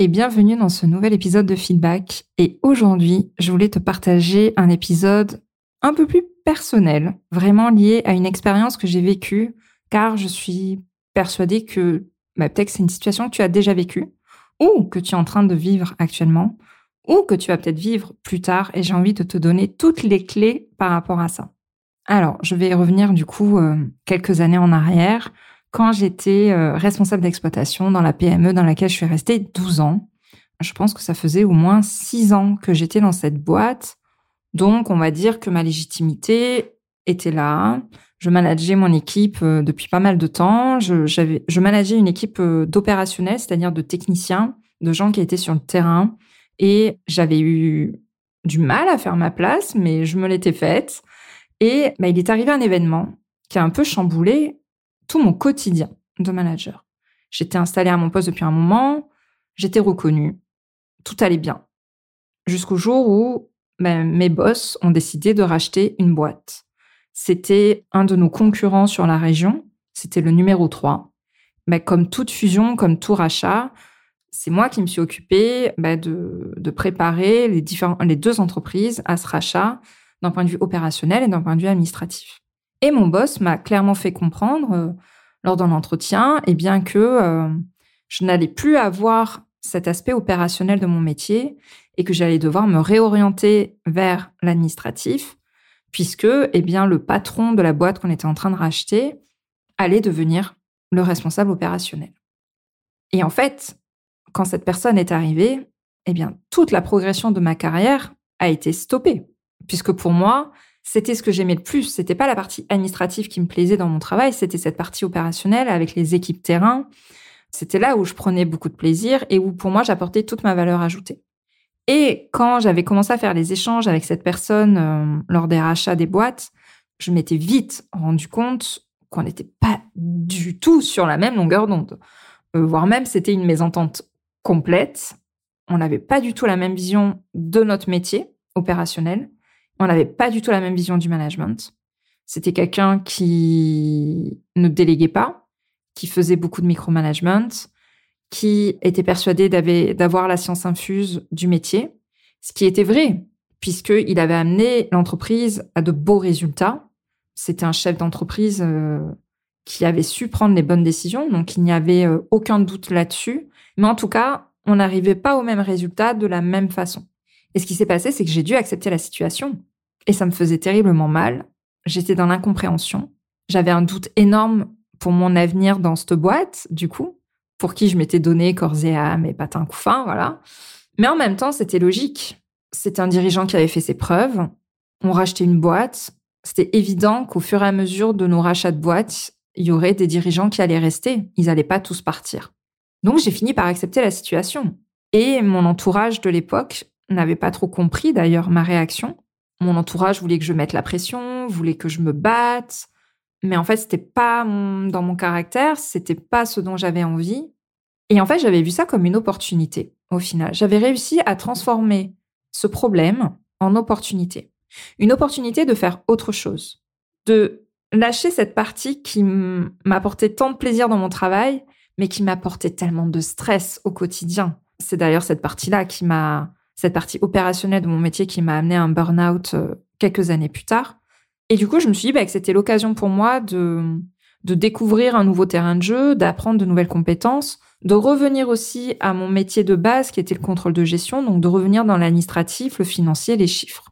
et bienvenue dans ce nouvel épisode de Feedback. Et aujourd'hui, je voulais te partager un épisode un peu plus personnel, vraiment lié à une expérience que j'ai vécue, car je suis persuadée que bah, peut-être c'est une situation que tu as déjà vécue, ou que tu es en train de vivre actuellement, ou que tu vas peut-être vivre plus tard, et j'ai envie de te donner toutes les clés par rapport à ça. Alors, je vais revenir du coup euh, quelques années en arrière quand j'étais euh, responsable d'exploitation dans la PME dans laquelle je suis restée 12 ans. Je pense que ça faisait au moins 6 ans que j'étais dans cette boîte. Donc, on va dire que ma légitimité était là. Je manageais mon équipe euh, depuis pas mal de temps. Je, j'avais, je manageais une équipe euh, d'opérationnels, c'est-à-dire de techniciens, de gens qui étaient sur le terrain. Et j'avais eu du mal à faire ma place, mais je me l'étais faite. Et bah, il est arrivé un événement qui a un peu chamboulé tout mon quotidien de manager. J'étais installée à mon poste depuis un moment, j'étais reconnue, tout allait bien. Jusqu'au jour où ben, mes boss ont décidé de racheter une boîte. C'était un de nos concurrents sur la région, c'était le numéro 3. Mais comme toute fusion, comme tout rachat, c'est moi qui me suis occupée ben, de, préparer les, les deux entreprises à ce rachat d'un point de vue opérationnel et d'un point de vue administratif. Et mon boss m'a clairement fait comprendre euh, lors d'un entretien, et eh bien que euh, je n'allais plus avoir cet aspect opérationnel de mon métier et que j'allais devoir me réorienter vers l'administratif, puisque eh bien le patron de la boîte qu'on était en train de racheter allait devenir le responsable opérationnel. Et en fait, quand cette personne est arrivée, eh bien toute la progression de ma carrière a été stoppée, puisque pour moi, c'était ce que j'aimais le plus. C'était pas la partie administrative qui me plaisait dans mon travail, c'était cette partie opérationnelle avec les équipes terrain. C'était là où je prenais beaucoup de plaisir et où pour moi j'apportais toute ma valeur ajoutée. Et quand j'avais commencé à faire les échanges avec cette personne euh, lors des rachats des boîtes, je m'étais vite rendu compte qu'on n'était pas du tout sur la même longueur d'onde. Euh, voire même c'était une mésentente complète. On n'avait pas du tout la même vision de notre métier opérationnel. On n'avait pas du tout la même vision du management. C'était quelqu'un qui ne déléguait pas, qui faisait beaucoup de micromanagement, qui était persuadé d'avoir la science infuse du métier, ce qui était vrai, puisqu'il avait amené l'entreprise à de beaux résultats. C'était un chef d'entreprise euh, qui avait su prendre les bonnes décisions, donc il n'y avait euh, aucun doute là-dessus. Mais en tout cas, on n'arrivait pas au même résultat de la même façon. Et ce qui s'est passé, c'est que j'ai dû accepter la situation. Et ça me faisait terriblement mal. J'étais dans l'incompréhension. J'avais un doute énorme pour mon avenir dans cette boîte, du coup, pour qui je m'étais donné corps et âme et patin couffin, voilà. Mais en même temps, c'était logique. C'était un dirigeant qui avait fait ses preuves. On rachetait une boîte. C'était évident qu'au fur et à mesure de nos rachats de boîtes, il y aurait des dirigeants qui allaient rester. Ils n'allaient pas tous partir. Donc j'ai fini par accepter la situation. Et mon entourage de l'époque n'avait pas trop compris d'ailleurs ma réaction. Mon entourage voulait que je mette la pression, voulait que je me batte, mais en fait, c'était pas dans mon caractère, c'était pas ce dont j'avais envie. Et en fait, j'avais vu ça comme une opportunité au final. J'avais réussi à transformer ce problème en opportunité. Une opportunité de faire autre chose, de lâcher cette partie qui m'apportait tant de plaisir dans mon travail, mais qui m'apportait tellement de stress au quotidien. C'est d'ailleurs cette partie-là qui m'a cette partie opérationnelle de mon métier qui m'a amené à un burn-out euh, quelques années plus tard. Et du coup, je me suis dit bah, que c'était l'occasion pour moi de, de découvrir un nouveau terrain de jeu, d'apprendre de nouvelles compétences, de revenir aussi à mon métier de base qui était le contrôle de gestion, donc de revenir dans l'administratif, le financier, les chiffres.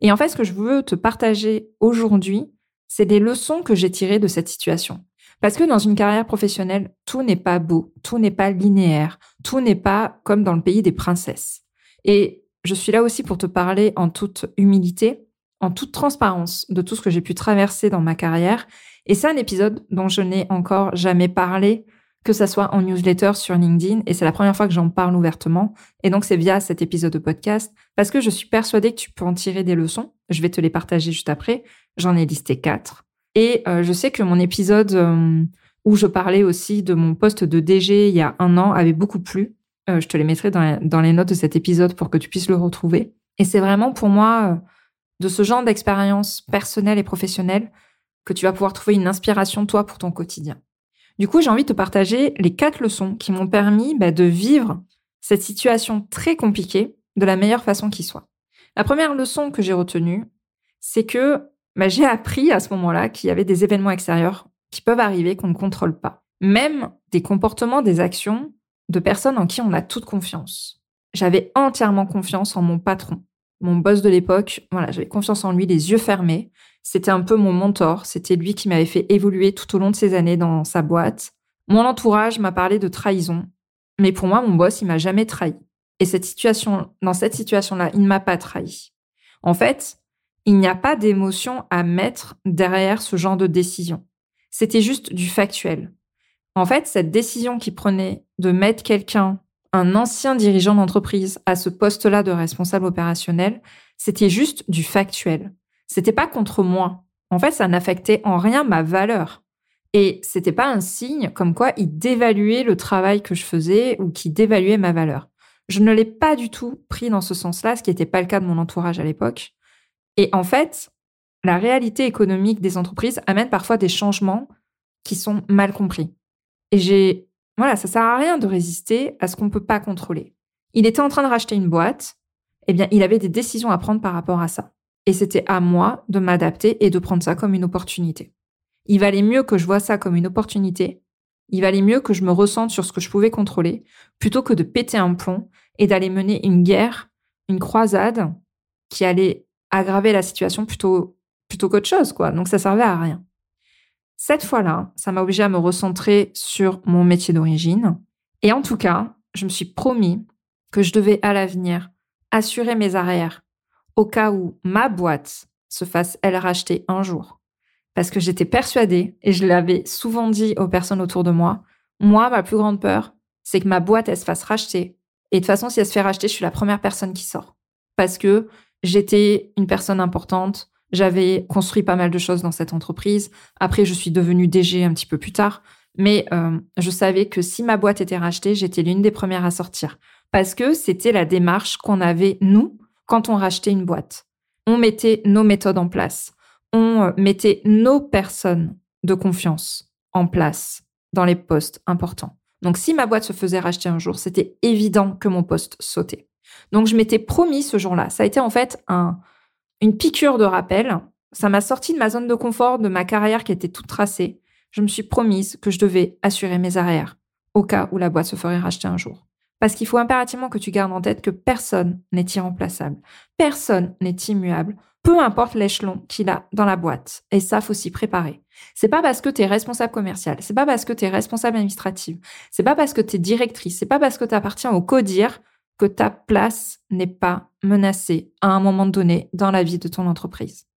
Et en fait, ce que je veux te partager aujourd'hui, c'est des leçons que j'ai tirées de cette situation. Parce que dans une carrière professionnelle, tout n'est pas beau, tout n'est pas linéaire, tout n'est pas comme dans le pays des princesses. Et je suis là aussi pour te parler en toute humilité, en toute transparence de tout ce que j'ai pu traverser dans ma carrière. Et c'est un épisode dont je n'ai encore jamais parlé que ça soit en newsletter sur LinkedIn, et c'est la première fois que j'en parle ouvertement, et donc c'est via cet épisode de podcast, parce que je suis persuadée que tu peux en tirer des leçons. Je vais te les partager juste après. J'en ai listé quatre. Et euh, je sais que mon épisode euh, où je parlais aussi de mon poste de DG il y a un an avait beaucoup plu. Euh, je te les mettrai dans, dans, les notes de cet épisode pour que tu puisses le retrouver. Et c'est vraiment pour moi de ce genre d'expérience personnelle et professionnelle que tu vas pouvoir trouver une inspiration, toi, pour ton quotidien. Du coup, j'ai envie de te partager les quatre leçons qui m'ont permis bah, de vivre cette situation très compliquée de la meilleure façon qui soit. La première leçon que j'ai retenue, c'est que bah, j'ai appris à ce moment-là qu'il y avait des événements extérieurs qui peuvent arriver qu'on ne contrôle pas. Même des comportements, des actions de personnes en qui on a toute confiance. J'avais entièrement confiance en mon patron, mon boss de l'époque. Voilà, j'avais confiance en lui, les yeux fermés. C'était un peu mon mentor. C'était lui qui m'avait fait évoluer tout au long de ces années dans sa boîte. Mon entourage m'a parlé de trahison. Mais pour moi, mon boss, il m'a jamais trahi. Et cette situation, dans cette situation-là, il ne m'a pas trahi. En fait, il n'y a pas d'émotion à mettre derrière ce genre de décision. C'était juste du factuel. En fait, cette décision qu'il prenait de mettre quelqu'un, un ancien dirigeant d'entreprise, à ce poste-là de responsable opérationnel, c'était juste du factuel. C'était pas contre moi. En fait, ça n'affectait en rien ma valeur. Et c'était pas un signe comme quoi il dévaluait le travail que je faisais ou qui dévaluait ma valeur. Je ne l'ai pas du tout pris dans ce sens-là, ce qui n'était pas le cas de mon entourage à l'époque. Et en fait, la réalité économique des entreprises amène parfois des changements qui sont mal compris. Et j'ai, voilà, ça sert à rien de résister à ce qu'on ne peut pas contrôler. Il était en train de racheter une boîte. Eh bien, il avait des décisions à prendre par rapport à ça. Et c'était à moi de m'adapter et de prendre ça comme une opportunité. Il valait mieux que je vois ça comme une opportunité. Il valait mieux que je me ressente sur ce que je pouvais contrôler plutôt que de péter un plomb et d'aller mener une guerre, une croisade qui allait aggraver la situation plutôt, plutôt qu'autre chose, quoi. Donc ça servait à rien. Cette fois-là, ça m'a obligé à me recentrer sur mon métier d'origine. Et en tout cas, je me suis promis que je devais à l'avenir assurer mes arrières au cas où ma boîte se fasse, elle, racheter un jour. Parce que j'étais persuadée, et je l'avais souvent dit aux personnes autour de moi, moi, ma plus grande peur, c'est que ma boîte, elle se fasse racheter. Et de toute façon, si elle se fait racheter, je suis la première personne qui sort. Parce que j'étais une personne importante, j'avais construit pas mal de choses dans cette entreprise. Après, je suis devenue DG un petit peu plus tard. Mais euh, je savais que si ma boîte était rachetée, j'étais l'une des premières à sortir. Parce que c'était la démarche qu'on avait, nous, quand on rachetait une boîte. On mettait nos méthodes en place. On euh, mettait nos personnes de confiance en place dans les postes importants. Donc si ma boîte se faisait racheter un jour, c'était évident que mon poste sautait. Donc je m'étais promis ce jour-là. Ça a été en fait un, une piqûre de rappel. Ça m'a sorti de ma zone de confort, de ma carrière qui était toute tracée. Je me suis promise que je devais assurer mes arrières au cas où la boîte se ferait racheter un jour. Parce qu'il faut impérativement que tu gardes en tête que personne n'est irremplaçable. Personne n'est immuable. Peu importe l'échelon qu'il a dans la boîte. Et ça, faut s'y préparer. C'est pas parce que tu es responsable commercial, c'est pas parce que tu es responsable administrative, c'est pas parce que tu es directrice, c'est pas parce que tu appartiens au CODIR que ta place n'est pas menacée à un moment donné dans la vie de ton entreprise.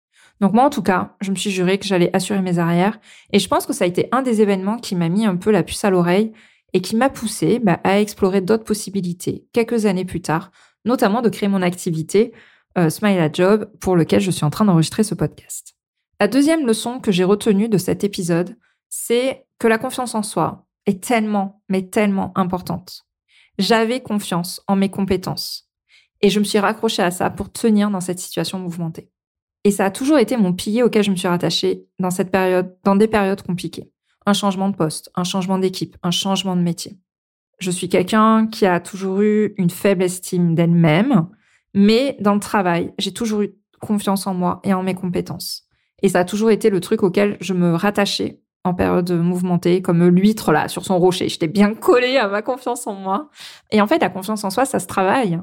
Donc moi, en tout cas, je me suis juré que j'allais assurer mes arrières et je pense que ça a été un des événements qui m'a mis un peu la puce à l'oreille et qui m'a poussé bah, à explorer d'autres possibilités quelques années plus tard, notamment de créer mon activité euh, Smile at Job pour lequel je suis en train d'enregistrer ce podcast. La deuxième leçon que j'ai retenue de cet épisode, c'est que la confiance en soi est tellement, mais tellement importante. J'avais confiance en mes compétences et je me suis raccrochée à ça pour tenir dans cette situation mouvementée. Et ça a toujours été mon pilier auquel je me suis rattachée dans cette période, dans des périodes compliquées un changement de poste, un changement d'équipe, un changement de métier. Je suis quelqu'un qui a toujours eu une faible estime d'elle-même, mais dans le travail, j'ai toujours eu confiance en moi et en mes compétences. Et ça a toujours été le truc auquel je me rattachais en période mouvementée, comme l'huître là sur son rocher. J'étais bien collée à ma confiance en moi. Et en fait, la confiance en soi, ça se travaille.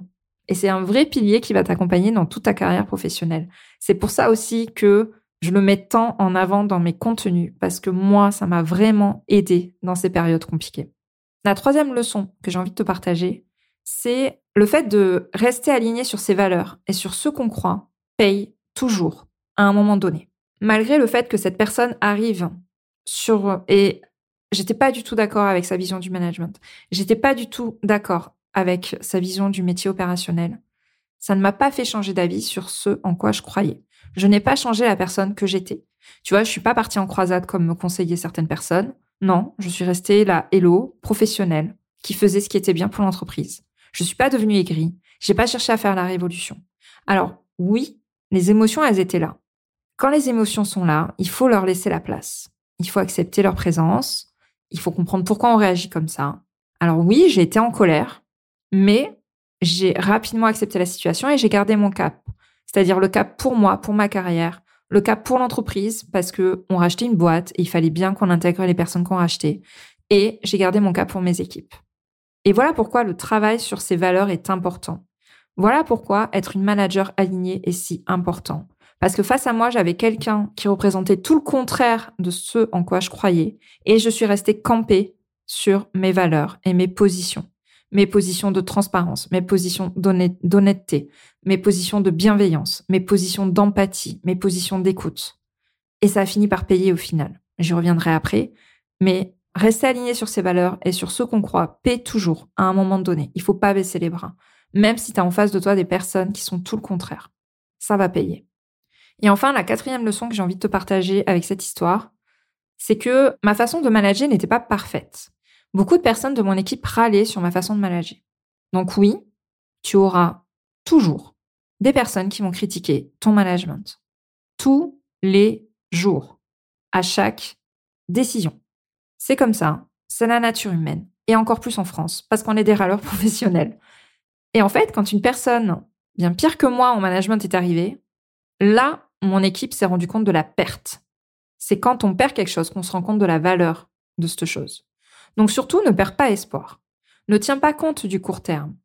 Et c'est un vrai pilier qui va t'accompagner dans toute ta carrière professionnelle. C'est pour ça aussi que je le mets tant en avant dans mes contenus parce que moi, ça m'a vraiment aidé dans ces périodes compliquées. La troisième leçon que j'ai envie de te partager, c'est le fait de rester aligné sur ses valeurs et sur ce qu'on croit paye toujours à un moment donné. Malgré le fait que cette personne arrive sur et j'étais pas du tout d'accord avec sa vision du management. J'étais pas du tout d'accord avec sa vision du métier opérationnel. Ça ne m'a pas fait changer d'avis sur ce en quoi je croyais. Je n'ai pas changé la personne que j'étais. Tu vois, je suis pas partie en croisade comme me conseillaient certaines personnes. Non, je suis restée la hello, professionnelle, qui faisait ce qui était bien pour l'entreprise. Je suis pas devenue aigrie. J'ai pas cherché à faire la révolution. Alors, oui, les émotions, elles étaient là. Quand les émotions sont là, il faut leur laisser la place. Il faut accepter leur présence. Il faut comprendre pourquoi on réagit comme ça. Alors oui, j'ai été en colère, mais j'ai rapidement accepté la situation et j'ai gardé mon cap. C'est-à-dire le cap pour moi, pour ma carrière, le cap pour l'entreprise parce que on rachetait une boîte et il fallait bien qu'on intègre les personnes qu'on rachetait. Et j'ai gardé mon cap pour mes équipes. Et voilà pourquoi le travail sur ces valeurs est important. Voilà pourquoi être une manager alignée est si important. Parce que face à moi, j'avais quelqu'un qui représentait tout le contraire de ce en quoi je croyais. Et je suis restée campée sur mes valeurs et mes positions. Mes positions de transparence, mes positions d'honnêteté, mes positions de bienveillance, mes positions d'empathie, mes positions d'écoute. Et ça a fini par payer au final. J'y reviendrai après. Mais rester aligné sur ces valeurs et sur ce qu'on croit paie toujours à un moment donné. Il faut pas baisser les bras même si tu as en face de toi des personnes qui sont tout le contraire. Ça va payer. Et enfin, la quatrième leçon que j'ai envie de te partager avec cette histoire, c'est que ma façon de manager n'était pas parfaite. Beaucoup de personnes de mon équipe râlaient sur ma façon de manager. Donc oui, tu auras toujours des personnes qui vont critiquer ton management. Tous les jours. À chaque décision. C'est comme ça. C'est la nature humaine. Et encore plus en France, parce qu'on est des râleurs professionnels. Et en fait, quand une personne bien pire que moi en management est arrivée, là, mon équipe s'est rendu compte de la perte. C'est quand on perd quelque chose qu'on se rend compte de la valeur de cette chose. Donc surtout, ne perds pas espoir. Ne tiens pas compte du court terme.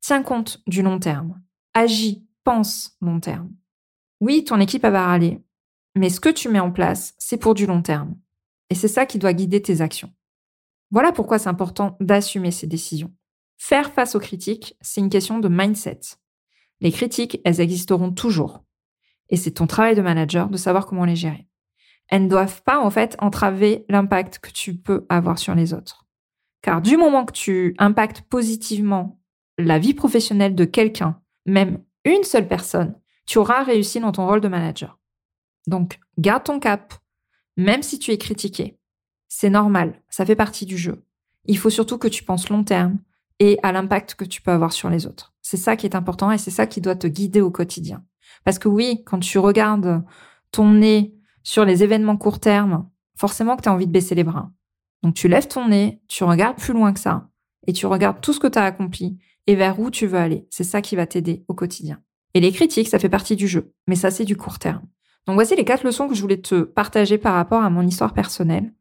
Tiens compte du long terme. Agis, pense long terme. Oui, ton équipe va râler, mais ce que tu mets en place, c'est pour du long terme. Et c'est ça qui doit guider tes actions. Voilà pourquoi c'est important d'assumer ces décisions. Faire face aux critiques, c'est une question de mindset. Les critiques, elles existeront toujours. Et c'est ton travail de manager de savoir comment les gérer. Elles ne doivent pas, en fait, entraver l'impact que tu peux avoir sur les autres. Car du moment que tu impactes positivement la vie professionnelle de quelqu'un, même une seule personne, tu auras réussi dans ton rôle de manager. Donc, garde ton cap, même si tu es critiqué. C'est normal, ça fait partie du jeu. Il faut surtout que tu penses long terme, et à l'impact que tu peux avoir sur les autres. C'est ça qui est important et c'est ça qui doit te guider au quotidien. Parce que oui, quand tu regardes ton nez sur les événements court terme, forcément que tu as envie de baisser les bras. Donc tu lèves ton nez, tu regardes plus loin que ça et tu regardes tout ce que tu as accompli et vers où tu veux aller. C'est ça qui va t'aider au quotidien. Et les critiques, ça fait partie du jeu, mais ça c'est du court terme. Donc voici les quatre leçons que je voulais te partager par rapport à mon histoire personnelle.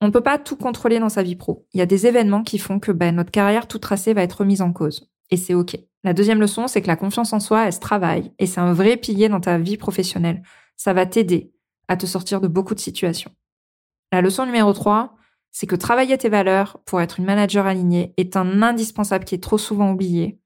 On ne peut pas tout contrôler dans sa vie pro. Il y a des événements qui font que ben, notre carrière toute tracée va être remise en cause. Et c'est OK. La deuxième leçon, c'est que la confiance en soi, elle se travaille et c'est un vrai pilier dans ta vie professionnelle. Ça va t'aider à te sortir de beaucoup de situations. La leçon numéro 3, c'est que travailler tes valeurs pour être une manager alignée est un indispensable qui est trop souvent oublié.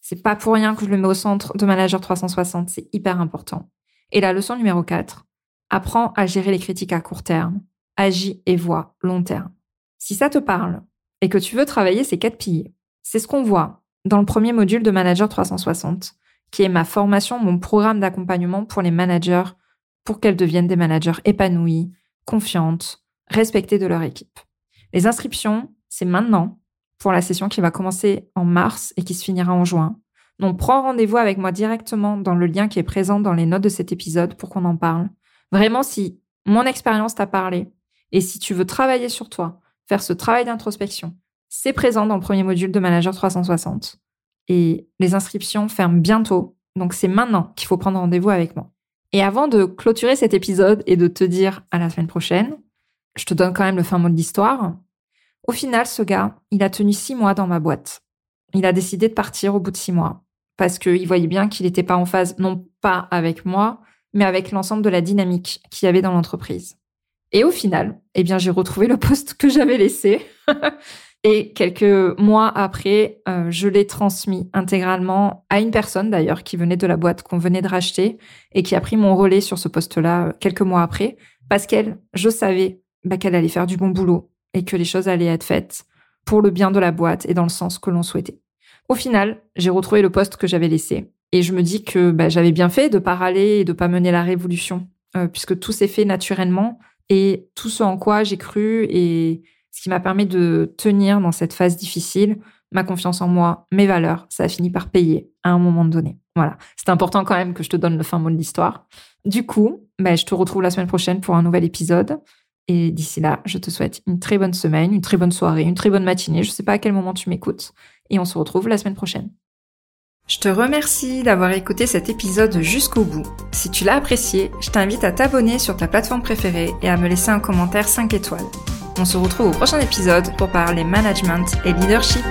C'est pas pour rien que je le mets au centre de Manager 360, c'est hyper important. Et la leçon numéro 4, apprends à gérer les critiques à court terme agis et vois long terme. Si ça te parle et que tu veux travailler ces quatre piliers, c'est ce qu'on voit dans le premier module de Manager 360, qui est ma formation, mon programme d'accompagnement pour les managers pour qu'elles deviennent des managers épanouis, confiantes, respectées de leur équipe. Les inscriptions, c'est maintenant pour la session qui va commencer en mars et qui se finira en juin. Donc prends rendez-vous avec moi directement dans le lien qui est présent dans les notes de cet épisode pour qu'on en parle. Vraiment, si mon expérience t'a parlé, et si tu veux travailler sur toi, faire ce travail d'introspection, c'est présent dans le premier module de Manager 360. Et les inscriptions ferment bientôt, donc c'est maintenant qu'il faut prendre rendez-vous avec moi. Et avant de clôturer cet épisode et de te dire à la semaine prochaine, je te donne quand même le fin mot de l'histoire. Au final, ce gars, il a tenu six mois dans ma boîte. Il a décidé de partir au bout de six mois parce qu'il voyait bien qu'il n'était pas en phase, non pas avec moi, mais avec l'ensemble de la dynamique qu'il y avait dans l'entreprise. Et au final, eh bien, j'ai retrouvé le poste que j'avais laissé. Et quelques mois après, euh, je l'ai transmis intégralement à une personne d'ailleurs qui venait de la boîte qu'on venait de racheter et qui a pris mon relais sur ce poste-là euh, quelques mois après parce qu'elle, je savais bah, qu'elle allait faire du bon boulot, et que les choses allaient être faites pour le bien de la boîte et dans le sens que l'on souhaitait. Au final, j'ai retrouvé le poste que j'avais laissé et je me dis que bah, j'avais bien fait de pas râler et de pas mener la révolution euh, puisque tout s'est fait naturellement et tout ce en quoi j'ai cru et ce qui m'a permis de tenir dans cette phase difficile, ma confiance en moi, mes valeurs, ça a fini par payer à un moment donné. Voilà, c'est important quand même que je te donne le fin mot de l'histoire. Du coup, bah, je te retrouve la semaine prochaine pour un nouvel épisode. Et d'ici là, je te souhaite une très bonne semaine, une très bonne soirée, une très bonne matinée. Je ne sais pas à quel moment tu m'écoutes. Et on se retrouve la semaine prochaine. Je te remercie d'avoir écouté cet épisode jusqu'au bout. Si tu l'as apprécié, je t'invite à t'abonner sur ta plateforme préférée et à me laisser un commentaire 5 étoiles. On se retrouve au prochain épisode pour parler management et leadership.